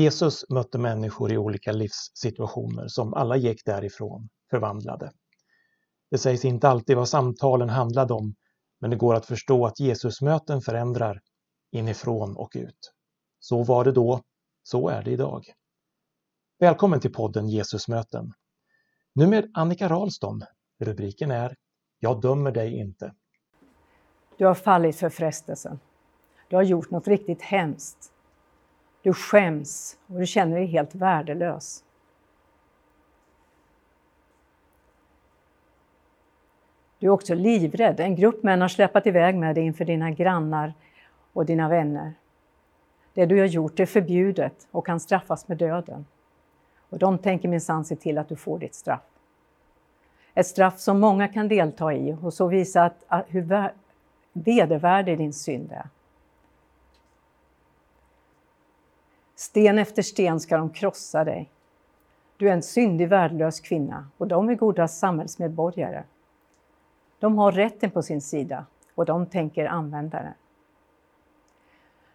Jesus mötte människor i olika livssituationer som alla gick därifrån förvandlade. Det sägs inte alltid vad samtalen handlade om, men det går att förstå att Jesusmöten förändrar inifrån och ut. Så var det då, så är det idag. Välkommen till podden Jesusmöten. Nu med Annika Rahlston. Rubriken är Jag dömer dig inte. Du har fallit för frestelsen. Du har gjort något riktigt hemskt. Du skäms och du känner dig helt värdelös. Du är också livrädd. En grupp män har släpat iväg med dig inför dina grannar och dina vänner. Det du har gjort är förbjudet och kan straffas med döden. Och de tänker minsann se till att du får ditt straff. Ett straff som många kan delta i och så visa att, att hur vedervärdig din synd är. Sten efter sten ska de krossa dig. Du är en syndig, värdelös kvinna och de är goda samhällsmedborgare. De har rätten på sin sida och de tänker använda den.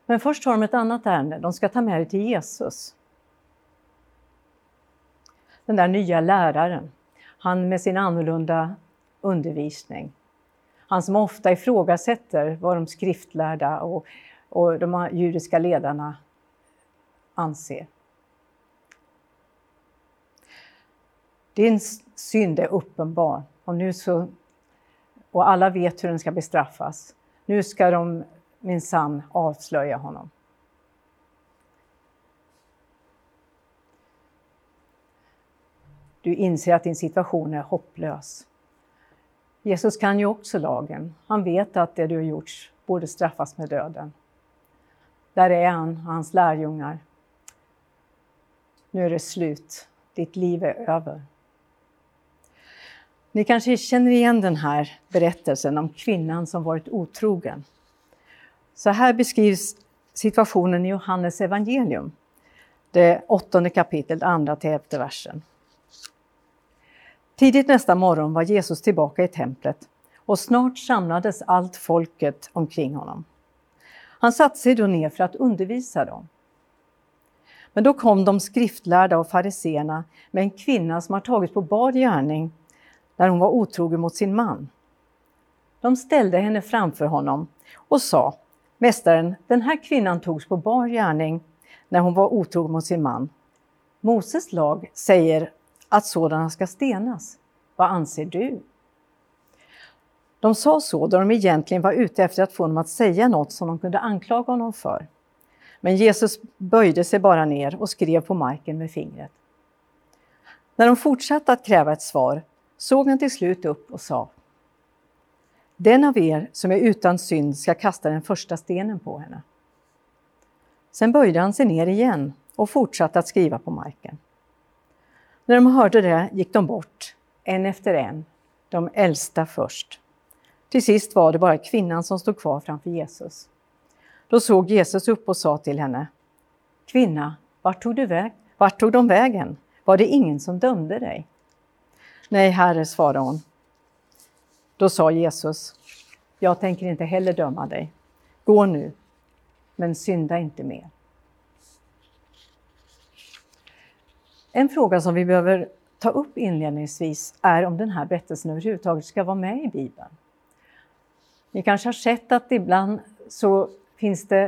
Men först har de ett annat ärende. De ska ta med dig till Jesus. Den där nya läraren, han med sin annorlunda undervisning. Han som ofta ifrågasätter vad de skriftlärda och, och de judiska ledarna anser. Din synd är uppenbar och, nu så, och alla vet hur den ska bestraffas. Nu ska de minsann avslöja honom. Du inser att din situation är hopplös. Jesus kan ju också lagen. Han vet att det du har gjort borde straffas med döden. Där är han och hans lärjungar. Nu är det slut. Ditt liv är över. Ni kanske känner igen den här berättelsen om kvinnan som varit otrogen. Så här beskrivs situationen i Johannes evangelium, det åttonde kapitlet, andra till elfte versen. Tidigt nästa morgon var Jesus tillbaka i templet och snart samlades allt folket omkring honom. Han satte sig då ner för att undervisa dem. Men då kom de skriftlärda och fariseerna med en kvinna som har tagits på bar gärning när hon var otrogen mot sin man. De ställde henne framför honom och sa Mästaren, den här kvinnan togs på bar gärning när hon var otrogen mot sin man. Moses lag säger att sådana ska stenas. Vad anser du? De sa så då de egentligen var ute efter att få honom att säga något som de kunde anklaga honom för. Men Jesus böjde sig bara ner och skrev på marken med fingret. När de fortsatte att kräva ett svar såg han till slut upp och sa Den av er som är utan synd ska kasta den första stenen på henne. Sen böjde han sig ner igen och fortsatte att skriva på marken. När de hörde det gick de bort, en efter en, de äldsta först. Till sist var det bara kvinnan som stod kvar framför Jesus. Då såg Jesus upp och sa till henne, Kvinna, vart tog, du väg? vart tog de vägen? Var det ingen som dömde dig? Nej, Herre, svarade hon. Då sa Jesus, jag tänker inte heller döma dig. Gå nu, men synda inte mer. En fråga som vi behöver ta upp inledningsvis är om den här berättelsen överhuvudtaget ska vara med i Bibeln. Ni kanske har sett att ibland så finns det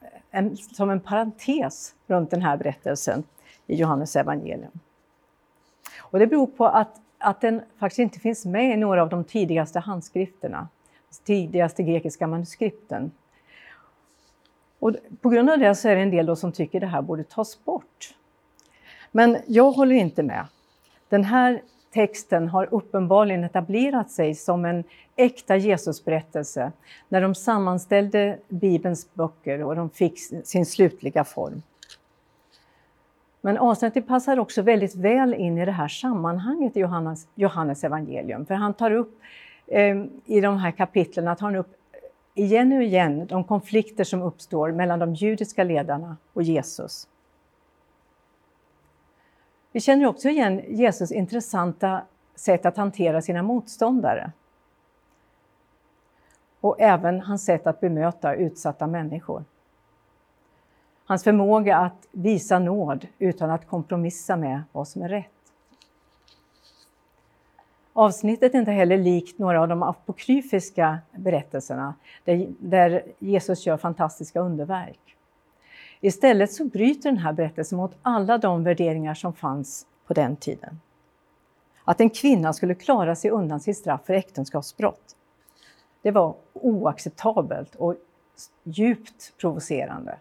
eh, en, som en parentes runt den här berättelsen i Johannes evangelium. Och det beror på att, att den faktiskt inte finns med i några av de tidigaste handskrifterna, tidigaste grekiska manuskripten. Och på grund av det så är det en del som tycker det här borde tas bort. Men jag håller inte med. Den här texten har uppenbarligen etablerat sig som en äkta Jesusberättelse när de sammanställde Bibelns böcker och de fick sin slutliga form. Men avsnittet passar också väldigt väl in i det här sammanhanget i Johannes, Johannes evangelium. För han tar upp eh, i de här kapitlen att han upp igen och igen de konflikter som uppstår mellan de judiska ledarna och Jesus. Vi känner också igen Jesus intressanta sätt att hantera sina motståndare. Och även hans sätt att bemöta utsatta människor. hans förmåga att visa nåd utan att kompromissa med vad som är rätt. Avsnittet är inte heller likt några av de apokryfiska berättelserna där, Jesus gör fantastiska underverk. Istället så bryter den här berättelsen mot alla de värderingar som fanns på den tiden. Att en kvinna skulle klara sig undan sitt straff för äktenskapsbrott. Det var oacceptabelt och djupt provocerande.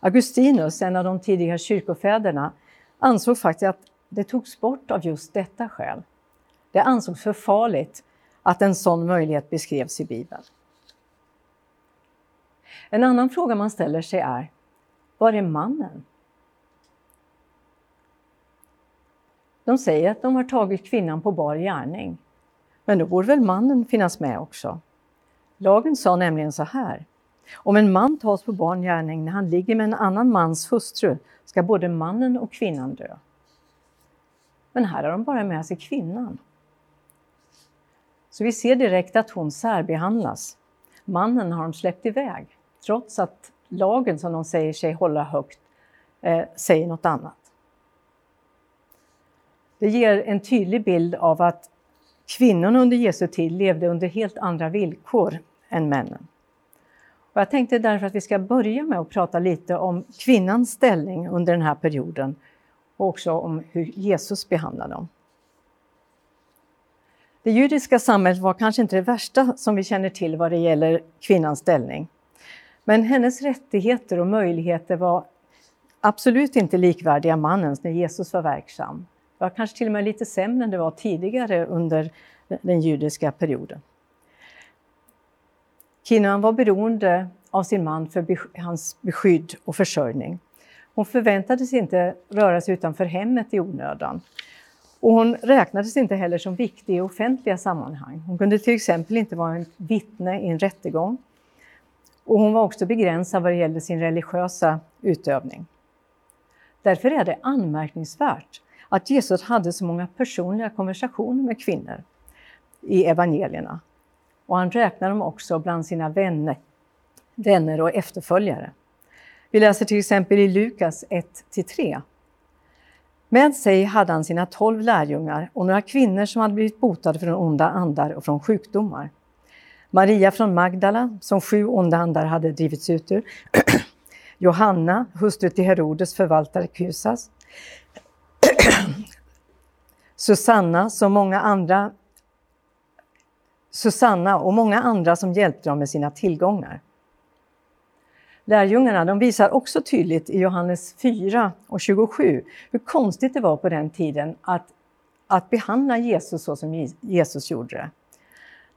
Augustinus, en av de tidiga kyrkofäderna, ansåg faktiskt att det togs bort av just detta skäl. Det ansågs för farligt att en sån möjlighet beskrevs i Bibeln. En annan fråga man ställer sig är, var är mannen? De säger att de har tagit kvinnan på bar gärning. Men då borde väl mannen finnas med också? Lagen sa nämligen så här. Om en man tas på bar gärning när han ligger med en annan mans hustru ska både mannen och kvinnan dö. Men här har de bara med sig kvinnan. Så vi ser direkt att hon särbehandlas. Mannen har de släppt iväg, trots att lagen som de säger sig hålla högt eh, säger något annat. Det ger en tydlig bild av att kvinnorna under Jesu tid levde under helt andra villkor än männen. Och jag tänkte därför att vi ska börja med att prata lite om kvinnans ställning under den här perioden och också om hur Jesus behandlade dem. Det judiska samhället var kanske inte det värsta som vi känner till vad det gäller kvinnans ställning. Men hennes rättigheter och möjligheter var absolut inte likvärdiga mannens när Jesus var verksam. Det var kanske till och med lite sämre än det var tidigare under den judiska perioden. Kvinnan var beroende av sin man för hans beskydd och försörjning. Hon förväntades inte röra sig utanför hemmet i onödan. Och hon räknades inte heller som viktig i offentliga sammanhang. Hon kunde till exempel inte vara en vittne i en rättegång. Och hon var också begränsad vad det gällde sin religiösa utövning. Därför är det anmärkningsvärt att Jesus hade så många personliga konversationer med kvinnor i evangelierna. Och han räknar dem också bland sina vänner, vänner och efterföljare. Vi läser till exempel i Lukas 1-3. Med sig hade han sina tolv lärjungar och några kvinnor som hade blivit botade från onda andar och från sjukdomar. Maria från Magdala, som sju onda andar hade drivits ut ur. Johanna, hustru till Herodes förvaltare Kusas. Susanna, som många andra Susanna och många andra som hjälpte dem med sina tillgångar. Lärjungarna de visar också tydligt i Johannes 4 och 27 hur konstigt det var på den tiden att, att behandla Jesus så som Jesus gjorde det.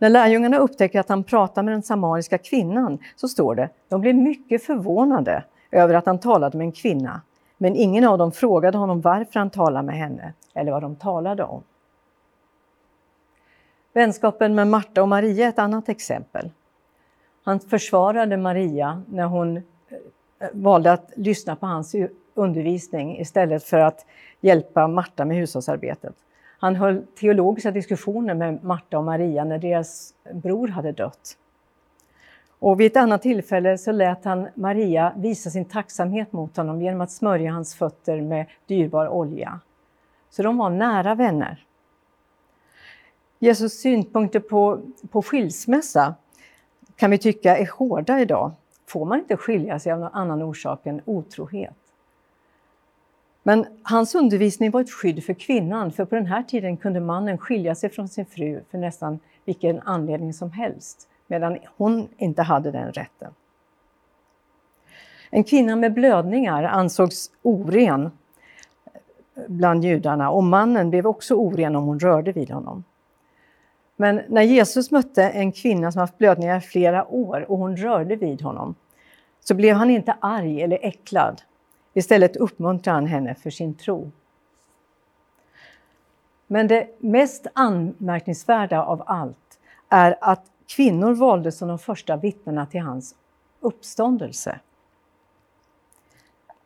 När lärjungarna upptäcker att han pratar med den samariska kvinnan så står det, de blev mycket förvånade över att han talade med en kvinna. Men ingen av dem frågade honom varför han talade med henne eller vad de talade om. Vänskapen med Marta och Maria är ett annat exempel. Han försvarade Maria när hon eh, valde att lyssna på hans undervisning istället för att hjälpa Marta med hushållsarbetet. Han höll teologiska diskussioner med Marta och Maria när deras bror hade dött. Och vid ett annat tillfälle så lät han Maria visa sin tacksamhet mot honom genom att smörja hans fötter med dyrbar olja. Så de var nära vänner. Jesus synpunkter på, på skilsmässa kan vi tycka är hårda idag. Får man inte skilja sig av någon annan orsak än otrohet? Men hans undervisning var ett skydd för kvinnan, för på den här tiden kunde mannen skilja sig från sin fru för nästan vilken anledning som helst, medan hon inte hade den rätten. En kvinna med blödningar ansågs oren bland judarna och mannen blev också oren om hon rörde vid honom. Men när Jesus mötte en kvinna som haft blödningar i flera år och hon rörde vid honom så blev han inte arg eller äcklad. Istället uppmuntrar han henne för sin tro. Men det mest anmärkningsvärda av allt är att kvinnor valdes som de första vittnena till hans uppståndelse.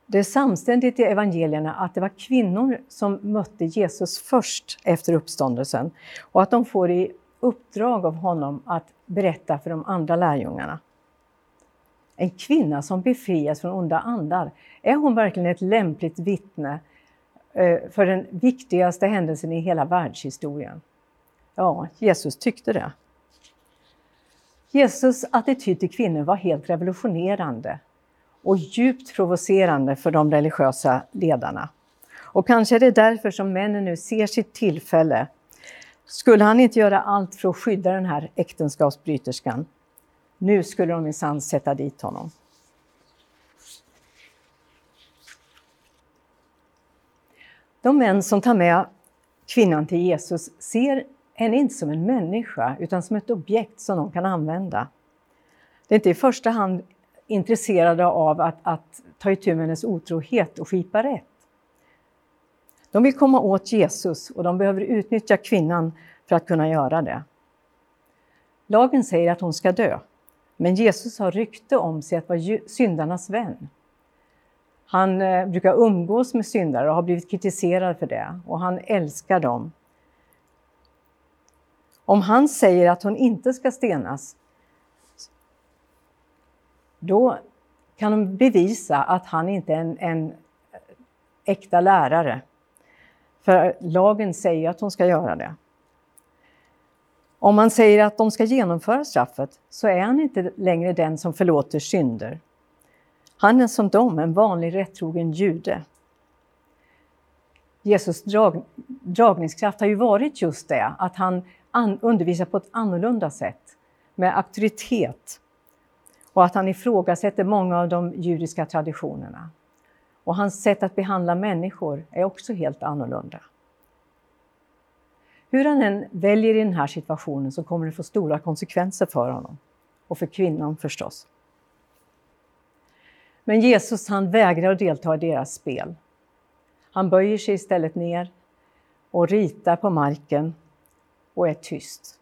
Det är samständigt i evangelierna att det var kvinnor som mötte Jesus först efter uppståndelsen och att de får i uppdrag av honom att berätta för de andra lärjungarna. En kvinna som befrias från onda andar. Är hon verkligen ett lämpligt vittne eh, för den viktigaste händelsen i hela världshistorien? Ja, Jesus tyckte det. Jesus attityd till kvinnor var helt revolutionerande och djupt provocerande för de religiösa ledarna. Och kanske är det därför som männen nu ser sitt tillfälle. Skulle han inte göra allt för att skydda den här äktenskapsbryterskan? Nu skulle de minsann sätta dit honom. De män som tar med kvinnan till Jesus ser henne inte som en människa utan som ett objekt som de kan använda. De är inte i första hand intresserade av att, att ta itu med hennes otrohet och skipa rätt. De vill komma åt Jesus och de behöver utnyttja kvinnan för att kunna göra det. Lagen säger att hon ska dö, men Jesus har rykte om sig att vara syndarnas vän. Han eh, brukar umgås med syndare och har blivit kritiserad för det och han älskar dem. Om han säger att hon inte ska stenas, då kan de bevisa att han inte är en, en äkta lärare. För lagen säger att hon ska göra det. Om man säger att de ska genomföra straffet så är han inte längre den som förlåter synder. Han är som dem, en vanlig rättrogen jude. Jesus drag, dragningskraft har ju varit just det, att han an, undervisar på ett annorlunda sätt, med auktoritet. Och att han ifrågasätter många av de judiska traditionerna. Och hans sätt att behandla människor är också helt annorlunda. Hur han än väljer i den här situationen så kommer det få stora konsekvenser för honom. Och för kvinnan förstås. Men Jesus han vägrar att delta i deras spel. Han böjer sig istället ner och ritar på marken och är tyst.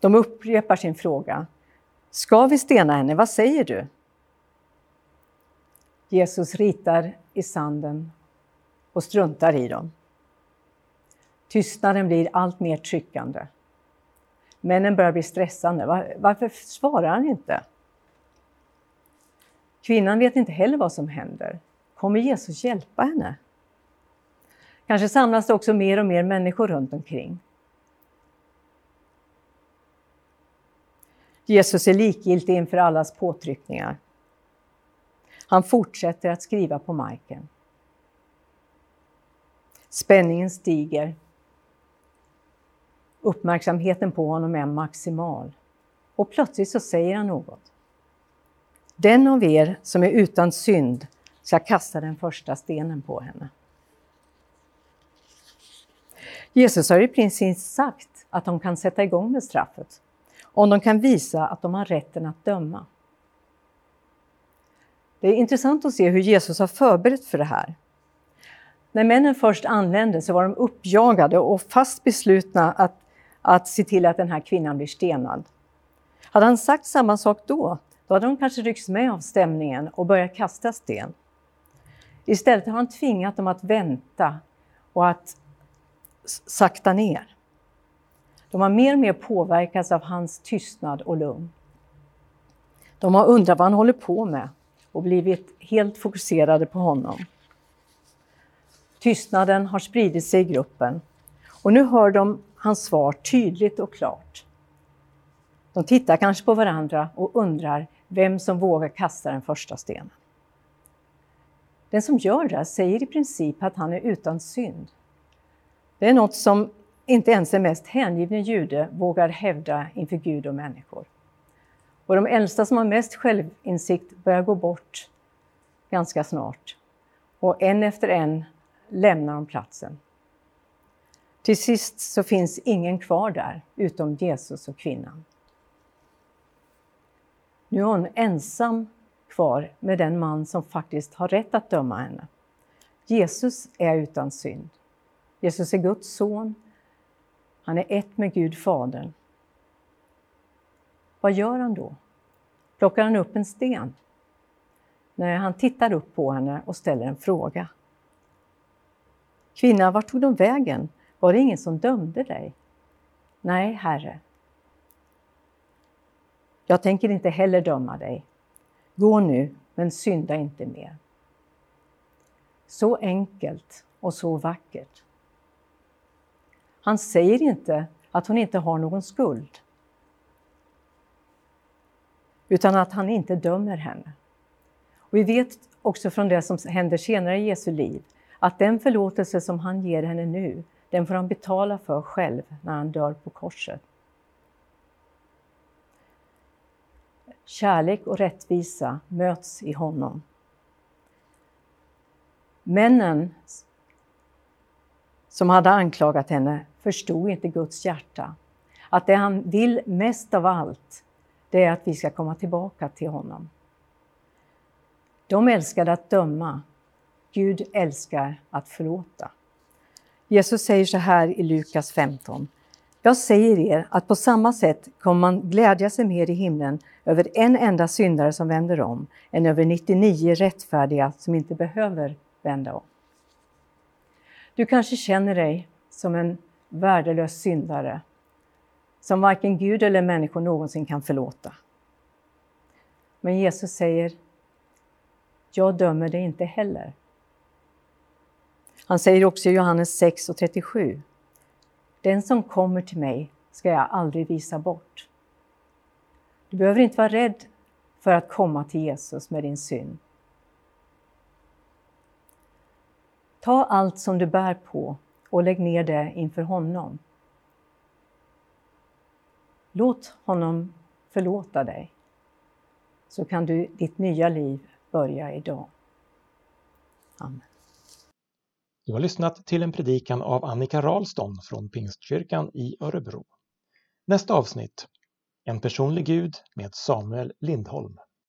De upprepar sin fråga. Ska vi stena henne? Vad säger du? Jesus ritar i sanden och struntar i dem. Tystnaden blir allt mer tryckande. Männen börjar bli stressande. Varför svarar han inte? Kvinnan vet inte heller vad som händer. Kommer Jesus hjälpa henne? Kanske samlas det också mer och mer människor runt omkring. Jesus är likgiltig inför allas påtryckningar. Han fortsätter att skriva på marken. Spänningen stiger. Uppmärksamheten på honom är maximal. Och plötsligt så säger han något. Den av er som är utan synd ska kasta den första stenen på henne. Jesus har i princip sagt att de kan sätta igång med straffet om de kan visa att de har rätten att döma. Det är intressant att se hur Jesus har förberett för det här. När männen först anlände så var de uppjagade och fast beslutna att, att se till att den här kvinnan blir stenad. Hade han sagt samma sak då, då hade de kanske ryckts med av stämningen och börjat kasta sten. Istället har han tvingat dem att vänta och att sakta ner. De har mer och mer påverkats av hans tystnad och lugn. De har undrat vad han håller på med och blivit helt fokuserade på honom. Tystnaden har spridit sig i gruppen och nu hör de hans svar tydligt och klart. De tittar kanske på varandra och undrar vem som vågar kasta den första stenen. Den som gör det säger i princip att han är utan synd. Det är något som inte ens den mest hängivne jude vågar hävda inför Gud och människor. Och de äldsta som har mest självinsikt börjar gå bort ganska snart. Och en efter en lämnar de platsen. Till sist så finns ingen kvar där, utom Jesus och kvinnan. Nu är hon ensam kvar med den man som faktiskt har rätt att döma henne. Jesus är utan synd. Jesus är Guds son. Han är ett med Gud Fadern. Vad gör han då? Plockar han upp en sten? Nej, han tittar upp på henne och ställer en fråga. Kvinna, vart tog de vägen? Var det ingen som dömde dig? Nej, Herre. Jag tänker inte heller döma dig. Gå nu, men synda inte mer. Så enkelt och så vackert. Han säger inte att hon inte har någon skuld, utan att han inte dömer henne. Och vi vet också från det som händer senare i Jesu liv att den förlåtelse som han ger henne nu, den får han betala för själv när han dör på korset. Kärlek och rättvisa möts i honom. Männen som hade anklagat henne förstod inte Guds hjärta. Att det han vill mest av allt, det är att vi ska komma tillbaka till honom. De älskade att döma. Gud älskar att förlåta. Jesus säger så här i Lukas 15. Jag säger er att på samma sätt kommer man glädja sig mer i himlen över en enda syndare som vänder om än över 99 rättfärdiga som inte behöver vända om. Du kanske känner dig som en värdelös syndare som varken Gud eller människor någonsin kan förlåta. Men Jesus säger, jag dömer dig inte heller. Han säger också i Johannes 6 och 37, den som kommer till mig ska jag aldrig visa bort. Du behöver inte vara rädd för att komma till Jesus med din synd. Ta allt som du bär på och lägg ner det inför honom. Låt honom förlåta dig, så kan du ditt nya liv börja idag. Amen. Du har lyssnat till en predikan av Annika Rahlston från Pingstkyrkan i Örebro. Nästa avsnitt En personlig Gud med Samuel Lindholm.